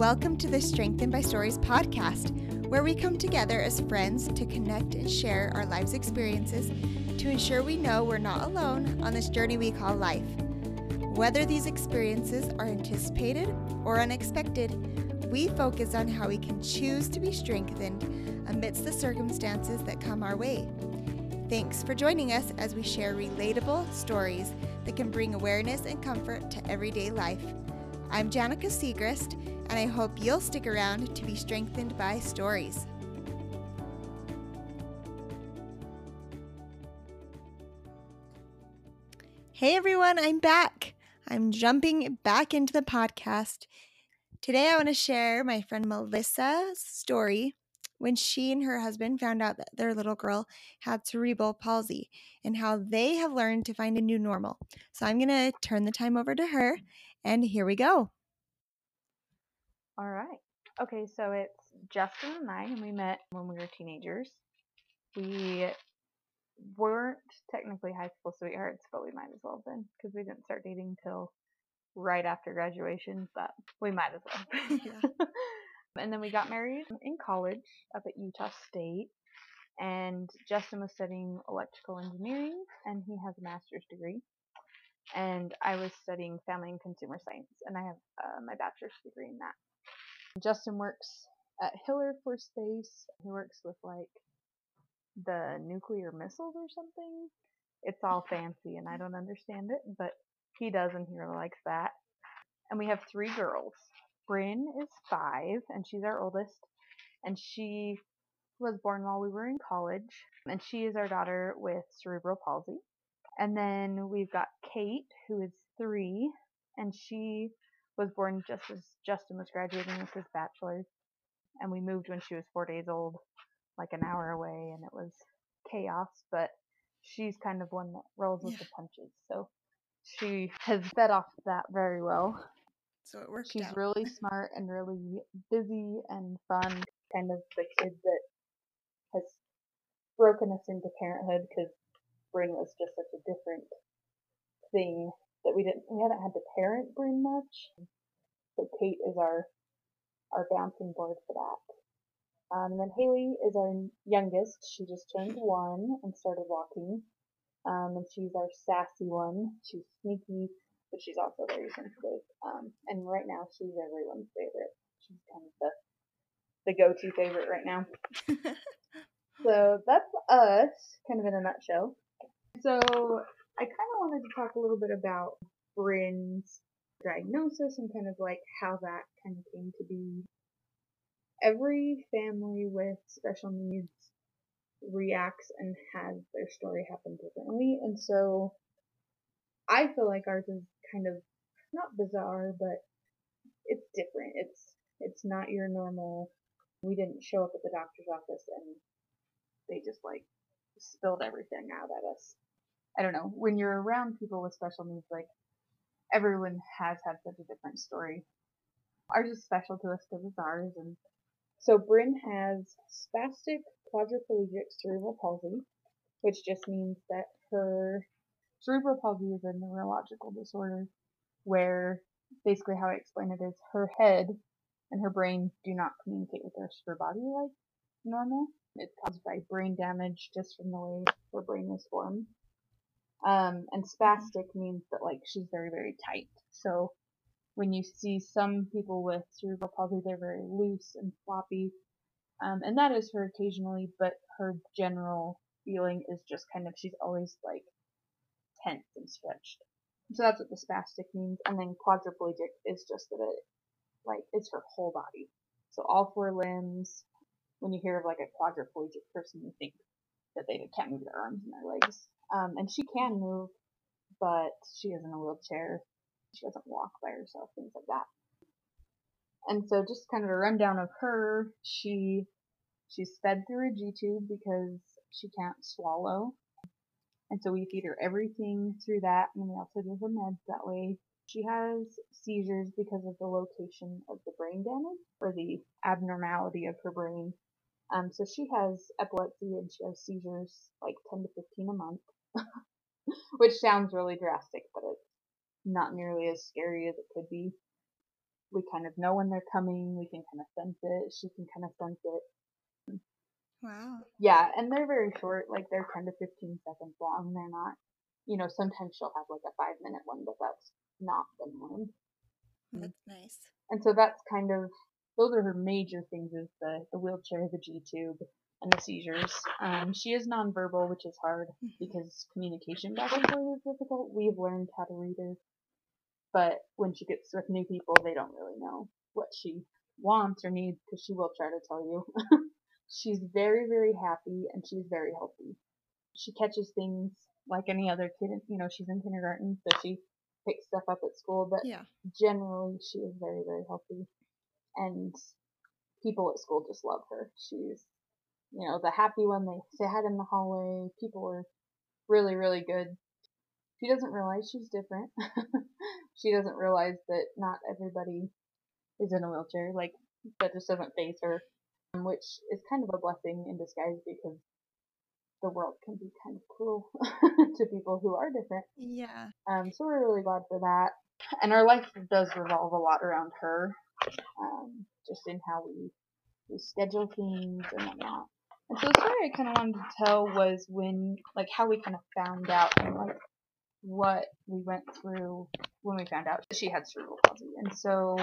Welcome to the Strengthened by Stories podcast, where we come together as friends to connect and share our lives' experiences to ensure we know we're not alone on this journey we call life. Whether these experiences are anticipated or unexpected, we focus on how we can choose to be strengthened amidst the circumstances that come our way. Thanks for joining us as we share relatable stories that can bring awareness and comfort to everyday life. I'm Janica Segrist, and I hope you'll stick around to be strengthened by stories. Hey everyone, I'm back. I'm jumping back into the podcast. Today I want to share my friend Melissa's story when she and her husband found out that their little girl had cerebral palsy and how they have learned to find a new normal. So I'm going to turn the time over to her, and here we go. All right. Okay, so it's Justin and I, and we met when we were teenagers. We weren't technically high school sweethearts, but we might as well have been because we didn't start dating until right after graduation, but we might as well. yeah. and then we got married in college up at Utah State. And Justin was studying electrical engineering, and he has a master's degree. And I was studying family and consumer science, and I have uh, my bachelor's degree in that. Justin works at Hill Air Force Base. He works with like the nuclear missiles or something. It's all fancy and I don't understand it, but he does and he really likes that. And we have three girls. Bryn is five and she's our oldest. And she was born while we were in college. And she is our daughter with cerebral palsy. And then we've got Kate, who is three, and she was born just as Justin was graduating with his bachelor's. And we moved when she was four days old, like an hour away, and it was chaos. But she's kind of one that rolls with yeah. the punches. So she has fed off that very well. So it works. She's out. really smart and really busy and fun. Kind of the kid that has broken us into parenthood because Bryn was just such a different thing that we didn't we haven't had to parent Bryn much. So Kate is our our bouncing board for that. Um, and then Haley is our youngest. She just turned one and started walking. Um, and she's our sassy one. She's sneaky, but she's also very sensitive. Um, and right now she's everyone's favorite. She's kind of the the go-to favorite right now. so that's us, kind of in a nutshell. So I kind of wanted to talk a little bit about Bryn's diagnosis and kind of like how that kind of came to be. Every family with special needs reacts and has their story happen differently, and so I feel like ours is kind of not bizarre, but it's different. It's it's not your normal. We didn't show up at the doctor's office and they just like spilled everything out at us. I don't know, when you're around people with special needs, like everyone has had such a different story. Ours is special to us because it's ours. And so Bryn has spastic quadriplegic cerebral palsy, which just means that her cerebral palsy is a neurological disorder where basically how I explain it is her head and her brain do not communicate with the rest of her body like normal. It's caused by brain damage just from the way her brain is formed. Um, and spastic means that like she's very, very tight. So when you see some people with cerebral palsy, they're very loose and floppy. Um, and that is her occasionally, but her general feeling is just kind of, she's always like tense and stretched. So that's what the spastic means. And then quadriplegic is just that it, like, it's her whole body. So all four limbs. When you hear of like a quadriplegic person, you think that they can't move their arms and their legs. Um, and she can move, but she is in a wheelchair. She doesn't walk by herself, things like that. And so just kind of a rundown of her, she she's fed through a G tube because she can't swallow. And so we feed her everything through that and we also give her meds that way. She has seizures because of the location of the brain damage or the abnormality of her brain. Um, so she has epilepsy and she has seizures like 10 to 15 a month. which sounds really drastic, but it's not nearly as scary as it could be. we kind of know when they're coming. We can kind of sense it. She can kind of sense it. Wow. Yeah, and they're very short. Like they're 10 to 15 seconds long. They're not, you know, sometimes she'll have like a five minute one, but that's not the norm. That's nice. And so that's kind of those are her major things: is the the wheelchair, the G tube, and the seizures. Um, she is nonverbal, which is hard Mhm. because communication back and forth is difficult. We've learned how to read her, but when she gets with new people, they don't really know what she wants or needs because she will try to tell you. she's very, very happy and she's very healthy. She catches things like any other kid. You know, she's in kindergarten, so she picks stuff up at school, but Yeah. generally she is very, very healthy. And people at school just love her. She's, you know, the happy one. They say hi in the hallway. People are really, really good. She doesn't realize she's different. she doesn't realize that not everybody is in a wheelchair. Like, that just doesn't phase her, um, which is kind of a blessing in disguise because the world can be kind of cruel to people who are different. Yeah. Um, so we're really glad for that. And our life does revolve a lot around her, um, just in how we we schedule things and whatnot. So the story I kind of wanted to tell was when, like, how we kind of found out and like what we went through when we found out she had cerebral palsy. And so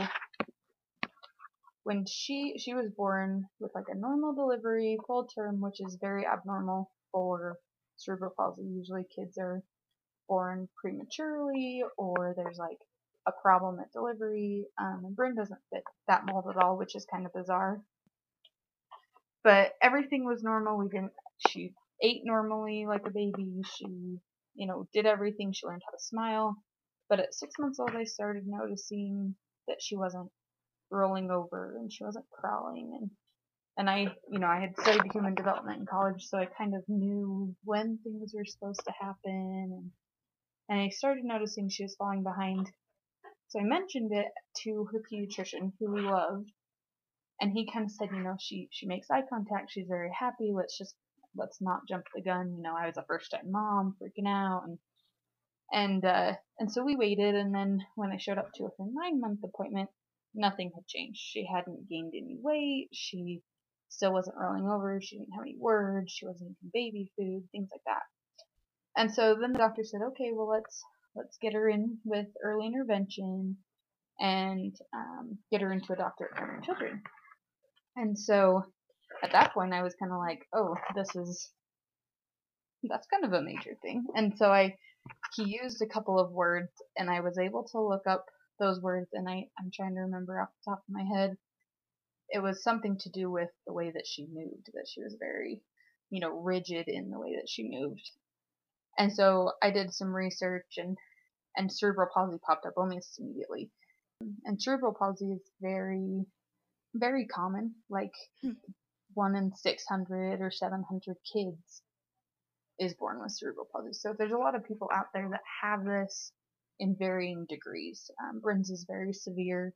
when she she was born with like a normal delivery, full term, which is very abnormal for cerebral palsy. Usually kids are born prematurely or there's like a problem at delivery. Um, and Bryn doesn't fit that mold at all, which is kind of bizarre. But everything was normal. We didn't. She ate normally like a baby. She, you know, did everything. She learned how to smile. But at six months old, I started noticing that she wasn't rolling over and she wasn't crawling and and I, you know, I had studied human development in college, so I kind of knew when things were supposed to happen, and, and I started noticing she was falling behind. So I mentioned it to her pediatrician, who we loved, and he kind of said, you know, she she makes eye contact, she's very happy. Let's just let's not jump the gun. You know, I was a first time mom, freaking out, and and uh, and so we waited, and then when I showed up to her nine month appointment, nothing had changed. She hadn't gained any weight. She still wasn't rolling over. She didn't have any words. She wasn't eating baby food, things like that. And so then the doctor said, okay, well let's let's get her in with early intervention and um, get her into a doctor Cameron Children. And so at that point, I was kind of like, oh, this is that's kind of a major thing. And so I he used a couple of words, and I was able to look up those words, and I I'm trying to remember off the top of my head it was something to do with the way that she moved, that she was very, you know, rigid in the way that she moved. And so I did some research and and cerebral palsy popped up almost immediately. And cerebral palsy is very very common, like Hmm. one in 600 or 700 kids is born with cerebral palsy. So there's a lot of people out there that have this in varying degrees. Um, Bryn's is very severe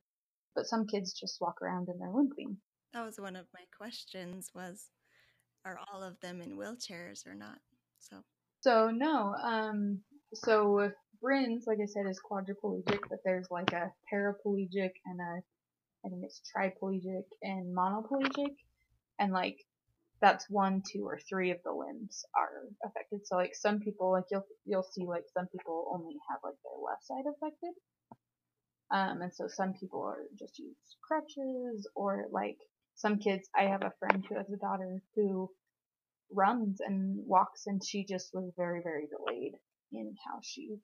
but some kids just walk around and they're limping. That was one of my questions was are all of them in wheelchairs or not? So So no, um, so Bryn's, like I said, is quadriplegic, but there's like a paraplegic and a, I think it's triplegic and monoplegic, and like that's one, two, or three of the limbs are affected. So like some people, like you'll you'll see like some people only have like their left side affected, um, and so some people are just use crutches or like some kids. I have a friend who has a daughter who runs and walks, and she just was very, very delayed in how she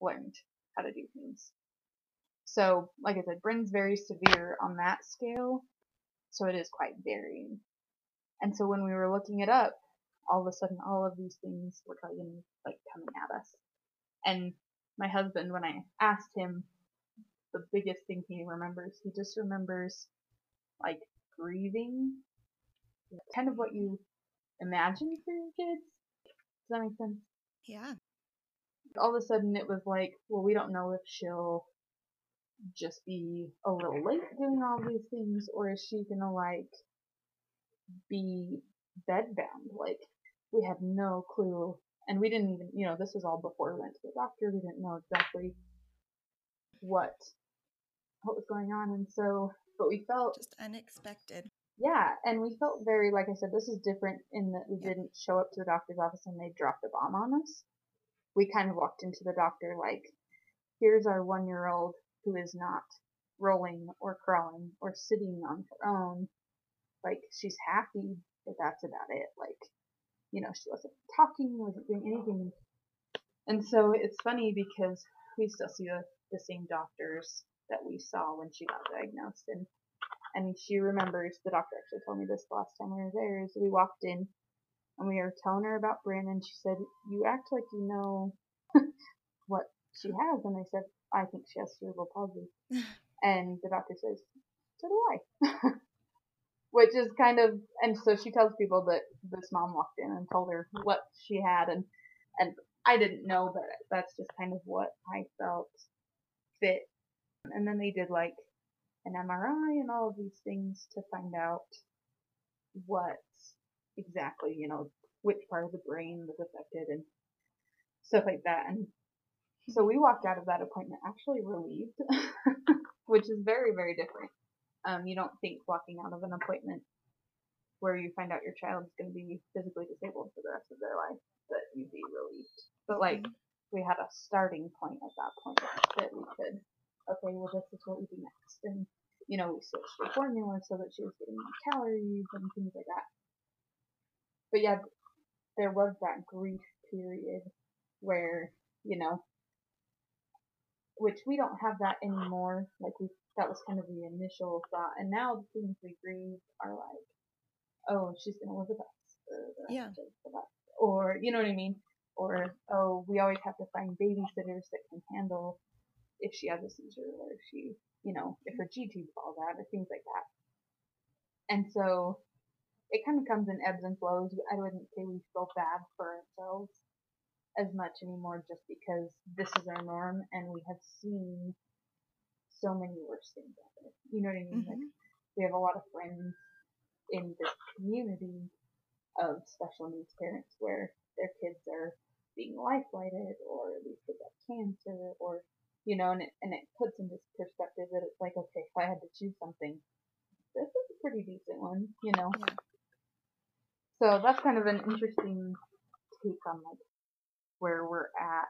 learned how to do things. So, like I said, Bryn's very severe on that scale, so it is quite varying. And so when we were looking it up, all of a sudden all of these things were coming like coming at us. And my husband, when I asked him the biggest thing he remembers. He just remembers like grieving, kind of what you imagine for your kids. Does that make sense? yeah. All of a sudden, it was like, well, we don't know if she'll just be a little late doing all these things, or is she gonna like be bedbound? Like, we had no clue, and we didn't even, you know, this was all before we went to the doctor. We didn't know exactly what what was going on. And so, but we felt just unexpected. Yeah, and we felt very, like I said, this is different in that we yeah. didn't show up to the doctor's office and they dropped a bomb on us. We kind of walked into the doctor like, here's our one year old who is not rolling or crawling or sitting on her own. Like, she's happy, but that's about it. Like, you know, she wasn't talking, wasn't doing anything. And so it's funny because we still see the, the same doctors that we saw when she got diagnosed. And and she remembers the doctor actually told me this the last time we were there. Is we walked in and we were telling her about Brandon. She said, "You act like you know what she has," and I said, "I think she has cerebral palsy." and the doctor says, "So do I." Which is kind of, and so she tells people that this mom walked in and told her what she had, and and I didn't know, but that's just kind of what I felt fit. And then they did like an MRI and all of these things to find out what exactly, you know, which part of the brain was affected and stuff like that. And so we walked out of that appointment actually relieved, which is very, very different. Um, you don't think walking out of an appointment where you find out your child is going to be physically disabled for the rest of their life that you'd be relieved. But like, mm-hmm. we had a starting point at that point that we could okay, well, this is what we do next. And, you know, we switched the formula so that she was getting more calories and things like that. But yeah, there was that grief period where, you know, which we don't have that anymore. Like we, that was kind of the initial thought. And now the things we grieve are like, oh, she's gonna live with us. yeah. Or, you know what I mean? Or, oh, we always have to find babysitters that can handle if she has a seizure or if she, you know, if her G tube falls out or things like that. And so it kind of comes in ebbs and flows. I wouldn't say we feel bad for ourselves as much anymore just because this is our norm and we have seen so many worse things happen. You know what I mean? Mm-hmm. Like we have a lot of friends in this community of special needs parents where their kids are being life flighted or these kids have got cancer or you know, and it, and it puts into perspective that it's like, okay, if I had to choose something, this is a pretty decent one, you know. Yeah. So that's kind of an interesting take on like where we're at.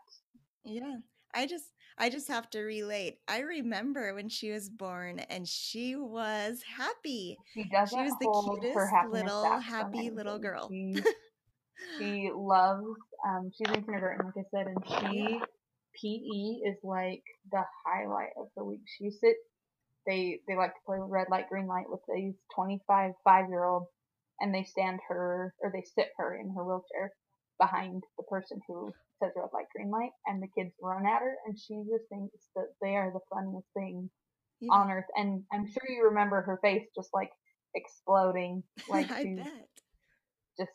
Yeah. I just I just have to relate. I remember when she was born and she was happy. She doesn't she was the cutest little happy little girl. She, she loves um she's in kindergarten like I said and she PE is like the highlight of the week. She sits they they like to play red light green light with these 25 five year olds and they stand her or they sit her in her wheelchair behind the person who says red light green light and the kids run at her and she just thinks that they are the funniest thing yeah. on earth and I'm sure you remember her face just like exploding like I bet. just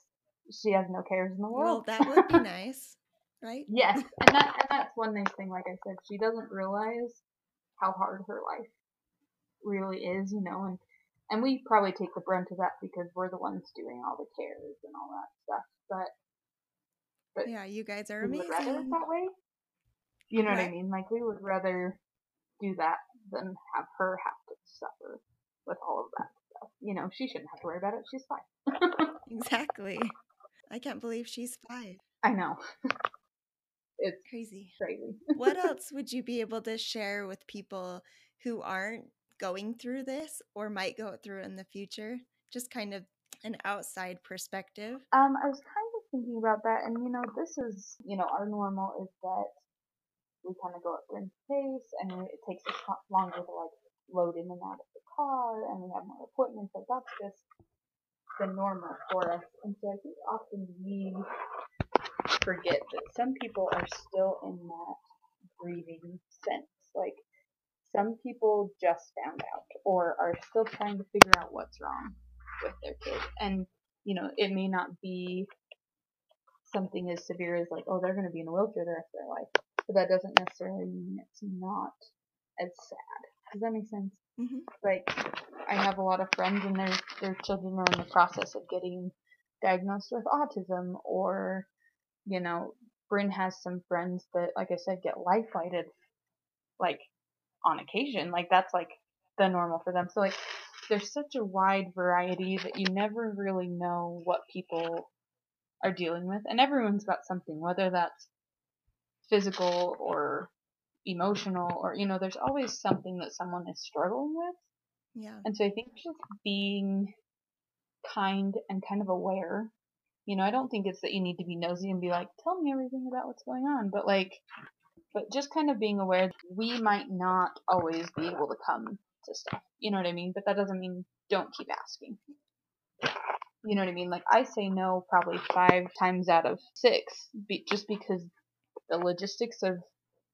she has no cares in the world. Well, that would be nice right? Yes, and that and that's one nice thing. Like I said, she doesn't realize how hard her life really is, you know, and and we probably take the brunt of that because we're the ones doing all the cares and all that stuff. But but yeah, you guys are amazing. Rather that way. You know what? what I mean? Like we would rather do that than have her have to suffer with all of that stuff. You know, she shouldn't have to worry about it. She's fine. exactly. I can't believe she's five. I know. it's crazy. Crazy. what else would you be able to share with people who aren't going through this or might go through in the future? Just kind of an outside perspective. Um, I was thinking about that, and you know, this is, you know, our normal is that we kind of go at Bryn's pace, and it takes us longer to like load in and out of the car, and we have more appointments, but that's just the normal for us. And so I think often we forget that some people are still in that grieving sense. Like some people just found out or are still trying to figure out what's wrong with their kid. And, you know, it may not be something as severe as like, oh, they're going to be in a wheelchair the rest of their life. But that doesn't necessarily mean it's not as sad. Does that make sense? Mm-hmm. Like, I have a lot of friends and their their children are in the process of getting diagnosed with autism or you know, Bryn has some friends that, like I said, get life flighted, like on occasion. Like that's like the normal for them. So like there's such a wide variety that you never really know what people are dealing with and everyone's got something whether that's physical or emotional or you know there's always something that someone is struggling with. Yeah. and so i think just being kind and kind of aware you know i don't think it's that you need to be nosy and be like tell me everything about what's going on but like but just kind of being aware that we might not always be able to come to stuff you know what i mean? But that doesn't mean don't keep asking you know what i mean? Like i say no probably five times out of six be, just because the logistics of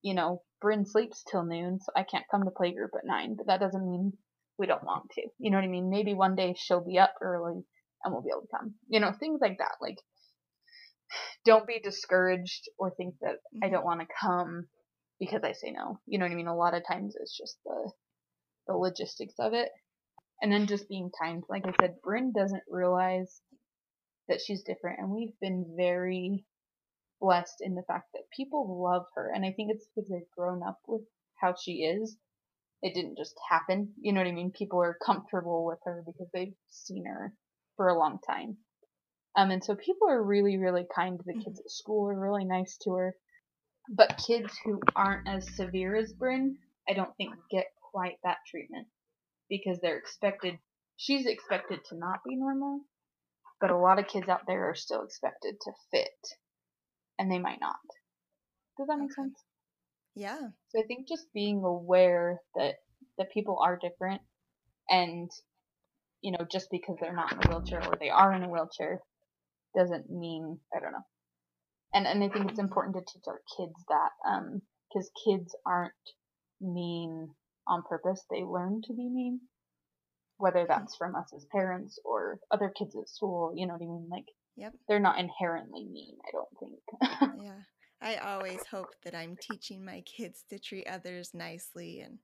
you know bryn sleeps till noon so i can't come to playgroup at nine but that doesn't mean we don't want to. You know what i mean? Maybe one day she'll be up early and we'll be able to come. You know things like that. Like don't be discouraged or think that i Mhm. don't want to come because i say no. You know what i mean? A lot of times it's just the the logistics of it and then just being kind. Like i said bryn doesn't realize that she's different and we've been very blessed in the fact that people love her and i think it's because they've grown up with how she is. It didn't just happen you know what i mean? People are comfortable with her because they've seen her for a long time. Um and so people are really really kind. The kids at school are really nice to her. But kids who aren't as severe as bryn i don't think get quite that treatment because they're expected she's expected to not be normal but a lot of kids out there are still expected to fit and they might not. Does that make sense? Yeah. so i think just being aware that that people are different and you know just because they're not in a wheelchair or they are in a wheelchair doesn't mean i don't know. And and i think it's important to teach our kids that um because kids aren't mean on purpose they learn to be mean whether mm-hmm. that's from us as parents or other kids at school you know what i mean like Yep. they're not inherently mean i don't think Yeah. I always hope that I'm teaching my kids to treat others nicely and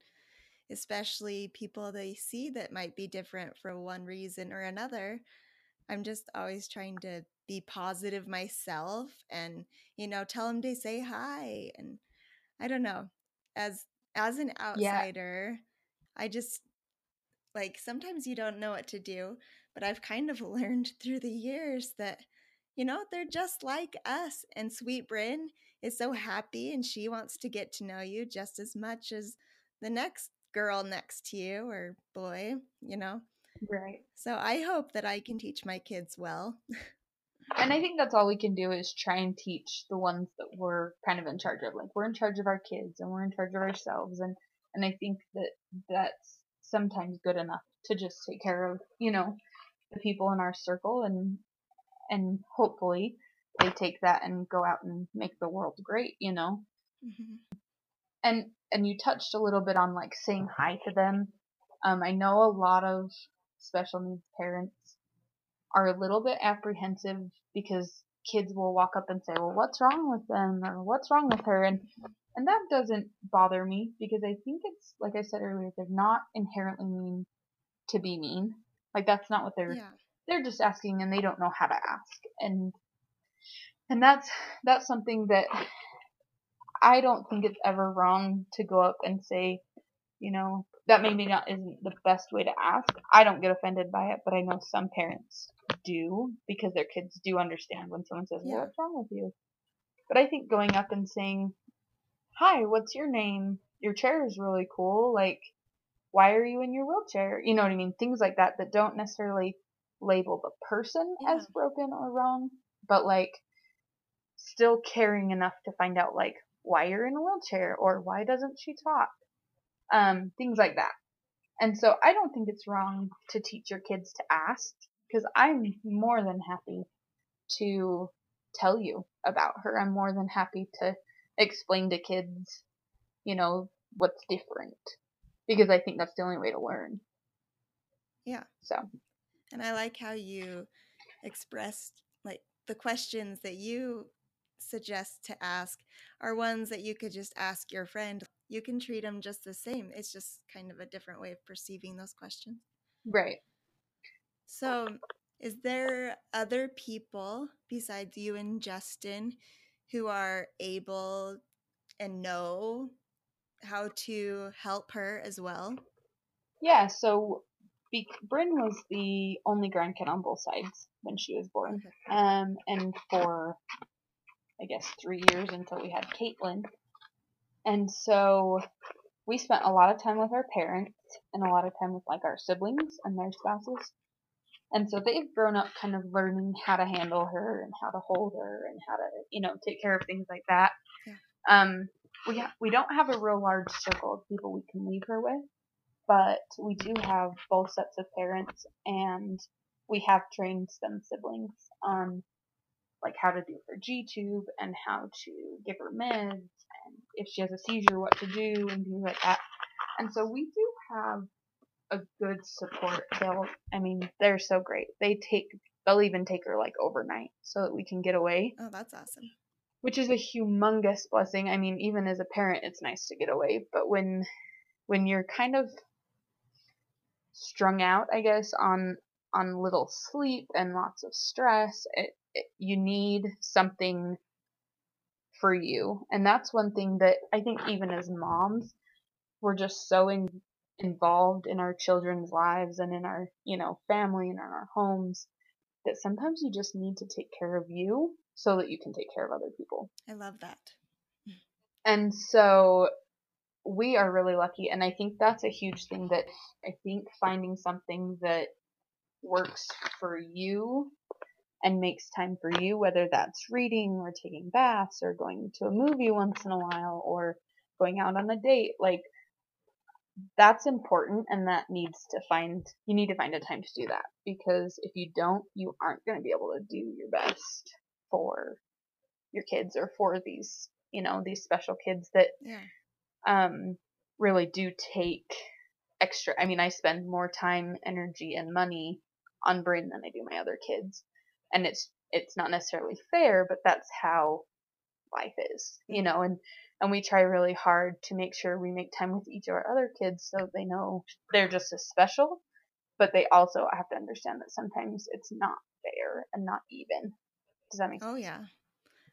especially people they see that might be different for one reason or another. I'm just always trying to be positive myself and you know tell them to say hi and I don't know as as an outsider I just like sometimes you don't know what to do but I've kind of learned through the years that you know they're just like us and sweet Bryn is so happy and she wants to get to know you just as much as the next girl next to you or boy you know? Right. So I hope that I can teach my kids well. and I think that's all we can do is try and teach the ones that we're kind of in charge of. Like we're in charge of our kids and we're in charge of ourselves, and and I think that that's sometimes good enough to just take care of you know the people in our circle, and and hopefully they take that and go out and make the world great, you know. Mhm. And and you touched a little bit on like saying hi to them. Um, I know a lot of special needs parents are a little bit apprehensive because kids will walk up and say, "Well, what's wrong with them?" or "What's wrong with her?" and and that doesn't bother me because I think it's like I said earlier, they're not inherently mean to be mean. Like that's not what they're Yeah. they're just asking and they don't know how to ask. And and that's that's something that I don't think it's ever wrong to go up and say, you know, that maybe not isn't the best way to ask. I don't get offended by it, but I know some parents do because their kids do understand when someone says, Yeah. What's wrong with you?" But I think going up and saying, "Hi, what's your name? Your chair is really cool. Like, why are you in your wheelchair?" You know what I mean? Things like that that don't necessarily label the person as broken or wrong, but like still caring enough to find out like why you're in a wheelchair or why doesn't she talk um things like that and so i don't think it's wrong to teach your kids to ask because i'm more than happy to tell you about her i'm more than happy to explain to kids you know what's different because i think that's the only way to learn Yeah. so And I like how you expressed like the questions that you suggest to ask are ones that you could just ask your friend. You can treat them just the same. It's just kind of a different way of perceiving those questions. right So, is there other people besides you and Justin who are able and know how to help her as well? Yeah, so be- Bryn was the only grandkid on both sides when she was born. Okay. Um, and for, I guess, three years until we had Caitlin. And so we spent a lot of time with our parents and a lot of time with like our siblings and their spouses. And so they've grown up kind of learning how to handle her and how to hold her and how to, you know, take care of things like that. Yeah. Um, we ha- we don't have a real large circle of people we can leave her with, but we do have both sets of parents and we have trained some siblings on like how to do her G tube and how to give her meds and if she has a seizure what to do and things like that. And so we do have a good support. They'll I mean, they're so great. They take they'll even take her like overnight so that we can get away, Oh, that's awesome. which is a humongous blessing. I mean, even as a parent it's nice to get away, but when when you're kind of strung out, I guess, on on little sleep and lots of stress, it, it, you need something for you. And that's one thing that I think even as moms, we're just so in, involved in our children's lives and in our, you know, family and in our homes that sometimes you just need to take care of you so that you can take care of other people. I love that. And so we are really lucky and I think that's a huge thing that I think finding something that works for you and makes time for you, whether that's reading or taking baths or going to a movie once in a while or going out on a date, like that's important and that needs to find you need to find a time to do that because if you don't you aren't going to be able to do your best for your kids or for these you know these special kids that Yeah. um really do take extra I mean I spend more time energy and money on Bryn than I do my other kids and it's it's not necessarily fair but that's how life is you know and and we try really hard to make sure we make time with each of our other kids so they know they're just as special but they also have to understand that sometimes it's not fair and not even does that make Oh, sense yeah.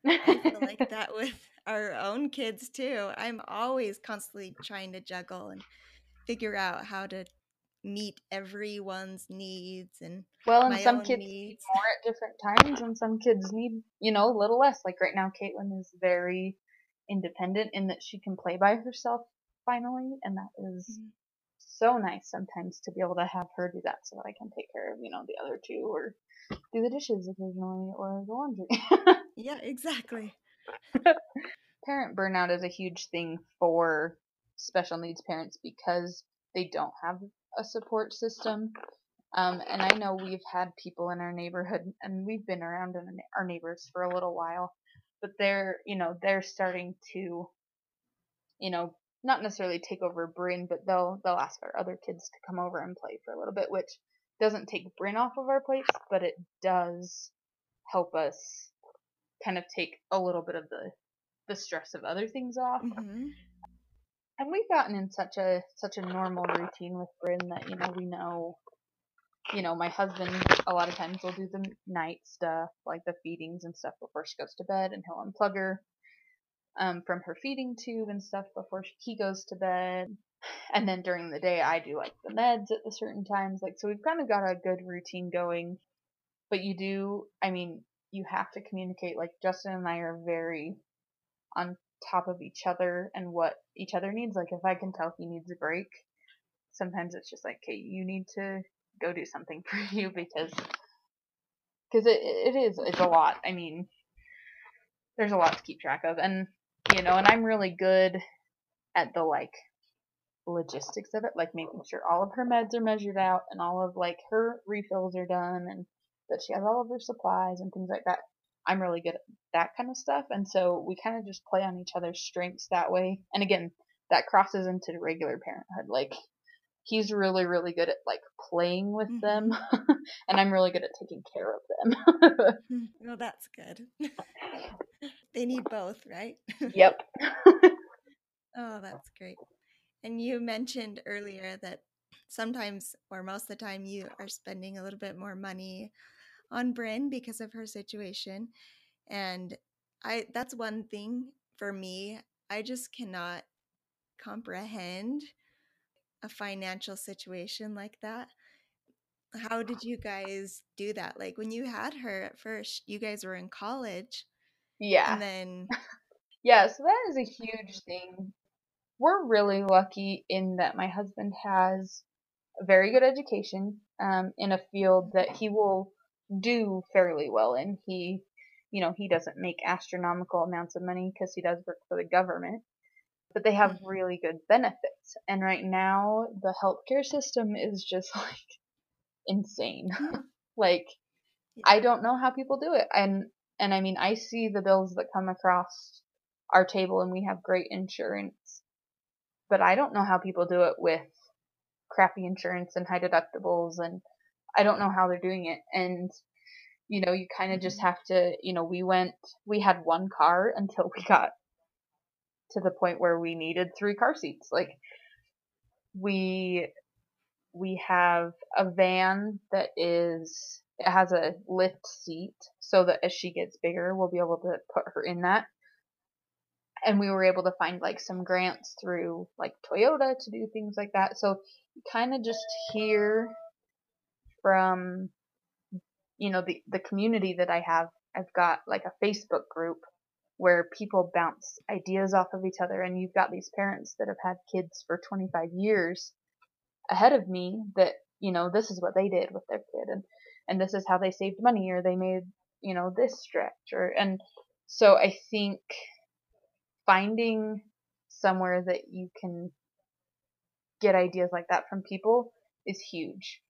I feel like that with our own kids too. I'm always constantly trying to juggle and figure out how to meet everyone's needs and well and my some kids need needs. more at different times and some kids need you know a little less like right now caitlin is very independent in that she can play by herself finally and that is Mhm. so nice sometimes to be able to have her do that so that i can take care of you know the other two or do the dishes occasionally or the laundry Yeah, exactly. parent burnout is a huge thing for special needs parents because they don't have a support system. Um, and I know we've had people in our neighborhood, and we've been around in our neighbors for a little while, but they're, you know, they're starting to, you know, not necessarily take over Bryn, but they'll they'll ask our other kids to come over and play for a little bit, which doesn't take Bryn off of our plates, but it does help us kind of take a little bit of the the stress of other things off. hmm And we've gotten in such a such a normal routine with Bryn that you know we know, you know, my husband a lot of times will do the night stuff like the feedings and stuff before she goes to bed, and he'll unplug her um, from her feeding tube and stuff before she, he goes to bed. And then during the day, I do like the meds at the certain times. Like so, we've kind of got a good routine going. But you do, I mean, you have to communicate. Like Justin and I are very on top of each other and what each other needs. Like if I can tell he needs a break, sometimes it's just like, okay, you need to go do something for you because because it it is it's a lot. I mean, there's a lot to keep track of, and you know, and I'm really good at the like logistics of it, like making sure all of her meds are measured out and all of like her refills are done and that she has all of her supplies and things like that. I'm really good at that kind of stuff, and so we kind of just play on each other's strengths that way. And again, that crosses into regular parenthood. Like he's really, really good at like playing with them, mm-hmm. and I'm really good at taking care of them. Hmm, well, that's good. they need both, right? yep. Oh, that's great. And you mentioned earlier that sometimes, or most of the time, you are spending a little bit more money on Bryn because of her situation. And I that's one thing for me. I just cannot comprehend a financial situation like that. How did you guys do that? Like when you had her at first, you guys were in college. Yeah. And then Yeah, so that is a huge thing. We're really lucky in that my husband has a very good education um, in a field that he will do fairly well in. He, you know, he doesn't make astronomical amounts of money because he does work for the government, but they have Mhm. really good benefits. And right now, the healthcare system is just like insane. Like. I don't know how people do it. And and I mean, I see the bills that come across our table, and we have great insurance, but I don't know how people do it with crappy insurance and high deductibles, and I don't know how they're doing it. And you know, you kind of just Mhm. have to, you know, we went, we had one car until we got to the point where we needed three car seats. Like, we we have a van that is it has a lift seat so that as she gets bigger we'll be able to put her in that and we were able to find like some grants through like Toyota to do things like that so you kind of just hear from you know the the community that I have I've got like a Facebook group where people bounce ideas off of each other and you've got these parents that have had kids for 25 years ahead of me that you know this is what they did with their kid and and this is how they saved money or they made you know this stretch or and so i think finding somewhere that you can get ideas like that from people is huge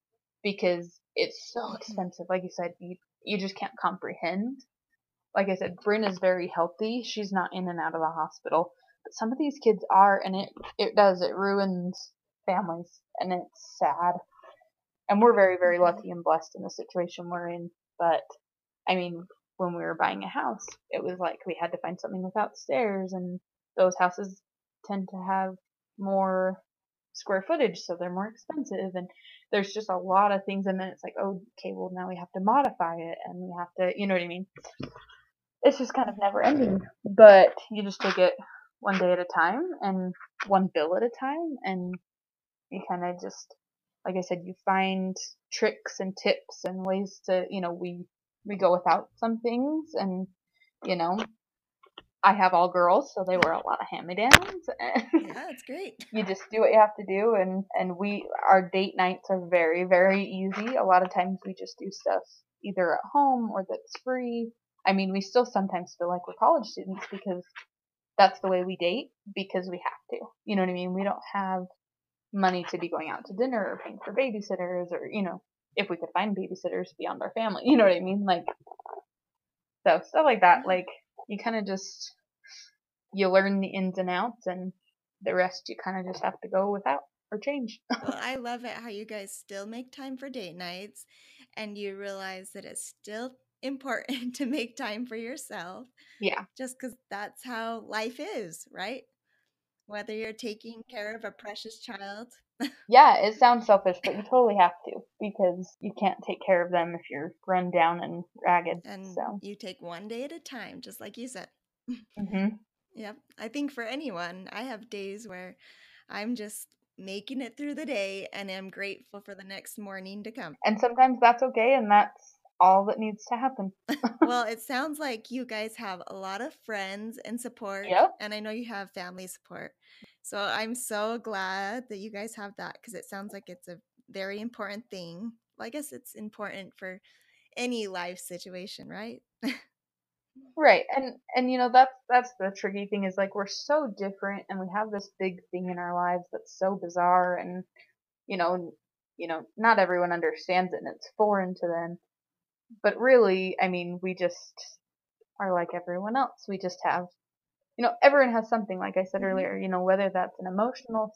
because it's so Mhm. expensive like you said you you just can't comprehend. Like i said bryn is very healthy. She's not in and out of the hospital. But some of these kids are and it it does it ruins families and it's sad. And we're very very Mhm. lucky and blessed in the situation we're in. But i mean when we were buying a house it was like we had to find something without stairs and those houses tend to have more square footage so they're more expensive and there's just a lot of things and then it's like oh okay well now we have to modify it and we have to you know what i mean? It's just kind of never ending but you just take it one day at a time and one bill at a time and you kind of just like i said you find tricks and tips and ways to you know we we go without some things and you know i have all girls so they wear a lot of hand-me-downs and yeah, it's great. you just do what you have to do and and we our date nights are very very easy. A lot of times we just do stuff either at home or that's free. I mean we still sometimes feel like we're college students because that's the way we date because we have to you know what i mean? We don't have money to be going out to dinner or paying for babysitters or you know if we could find babysitters beyond our family you know what i mean? Like so stuff like that like you kind of just you learn the ins and outs and the rest you kind of just have to go without or change Well, I love it how you guys still make time for date nights and you realize that it's still important to make time for yourself yeah just because that's how life is, right? Whether you're taking care of a precious child yeah it sounds selfish but you totally have to because you can't take care of them if you're run down and ragged and so you take one day at a time, just like you said. hmm Yep. I think for anyone, I have days where I'm just making it through the day and am grateful for the next morning to come. and sometimes that's okay and that's all that needs to happen Well, it sounds like you guys have a lot of friends and support. Yep. And I know you have family support. So I'm so glad that you guys have that because it sounds like it's a very important thing. Well, I guess it's important for any life situation, right? Right. And and you know that's that's the tricky thing is like we're so different and we have this big thing in our lives that's so bizarre and you know you know not everyone understands it and it's foreign to them. But really, I mean, we just are like everyone else. We just have you know, everyone has something like I said Mhm. earlier, you know, whether that's an emotional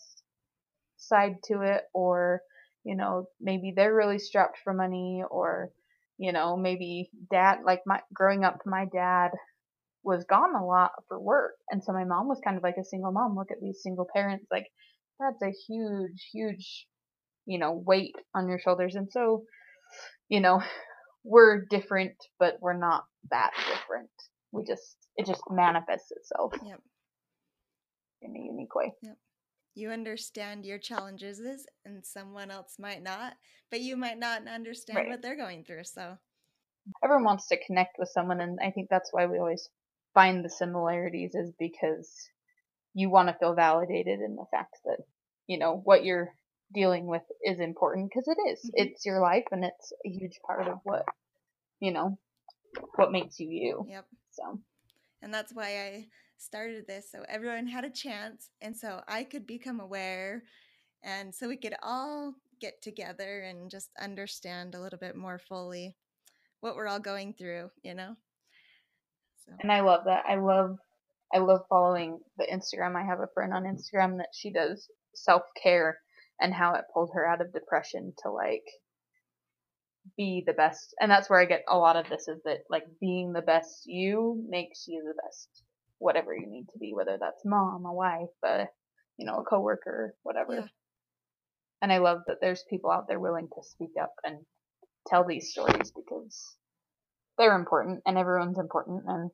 side to it or you know, maybe they're really strapped for money or you know, maybe dad like my growing up my dad was gone a lot for work. And so my mom was kind of like a single mom. Look at these single parents. Like, that's a huge, huge, you know, weight on your shoulders. And so, you know, we're different, but we're not that different. We just, it just manifests itself Yep. in a unique way. You understand your challenges and someone else might not, but you might not understand Right. what they're going through. So, Everyone wants to connect with someone, and I think that's why we always find the similarities, is because you want to feel validated in the fact that you know what you're dealing with is important because it is. Mhm. It's your life, and it's a huge part of what you know what makes you you. yep. So And that's why I started this so everyone had a chance and so I could become aware and so we could all get together and just understand a little bit more fully what we're all going through, you know? So, and I love that. I love I love following the Instagram. I have a friend on Instagram that she does self care and how it pulled her out of depression to like be the best. And that's where I get a lot of this is that like being the best you makes you the best whatever you need to be, whether that's mom, a wife, a you know, a coworker, whatever. Yeah. And I love that there's people out there willing to speak up and tell these stories because they're important and everyone's important and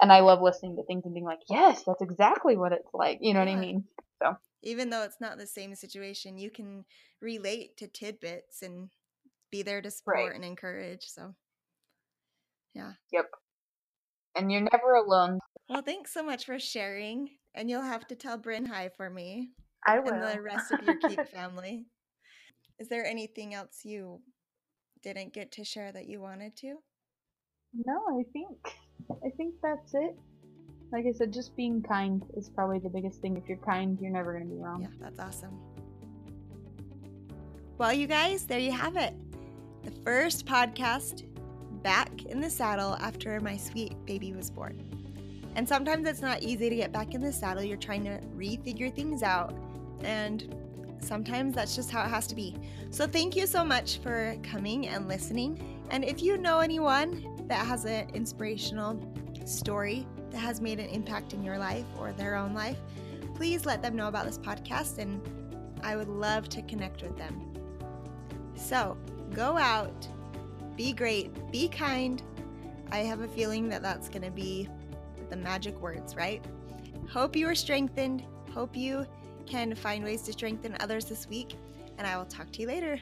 and I love listening to things and being like, yes, that's exactly what it's like. You know what I mean? Even though it's not the same situation, you can relate to tidbits and be there to support Right. and encourage. So, yeah. Yep. And you're never alone. well, thanks so much for sharing. And you'll have to tell Bryn hi for me. I will. and the rest of your keep family. Is there anything else you didn't get to share that you wanted to? no, I think I think that's it. Like I said, just being kind is probably the biggest thing. If you're kind, you're never gonna be wrong. Yeah, that's awesome. Well, you guys, there you have it. The first podcast back in the saddle after my sweet baby was born. And sometimes it's not easy to get back in the saddle. You're trying to refigure things out. And sometimes that's just how it has to be. So, thank you so much for coming and listening. And if you know anyone that has an inspirational story that has made an impact in your life or their own life, please let them know about this podcast and I would love to connect with them. So, go out, be great, be kind. I have a feeling that that's going to be the magic words, right? Hope you are strengthened. Hope you can find ways to strengthen others this week. And I will talk to you later.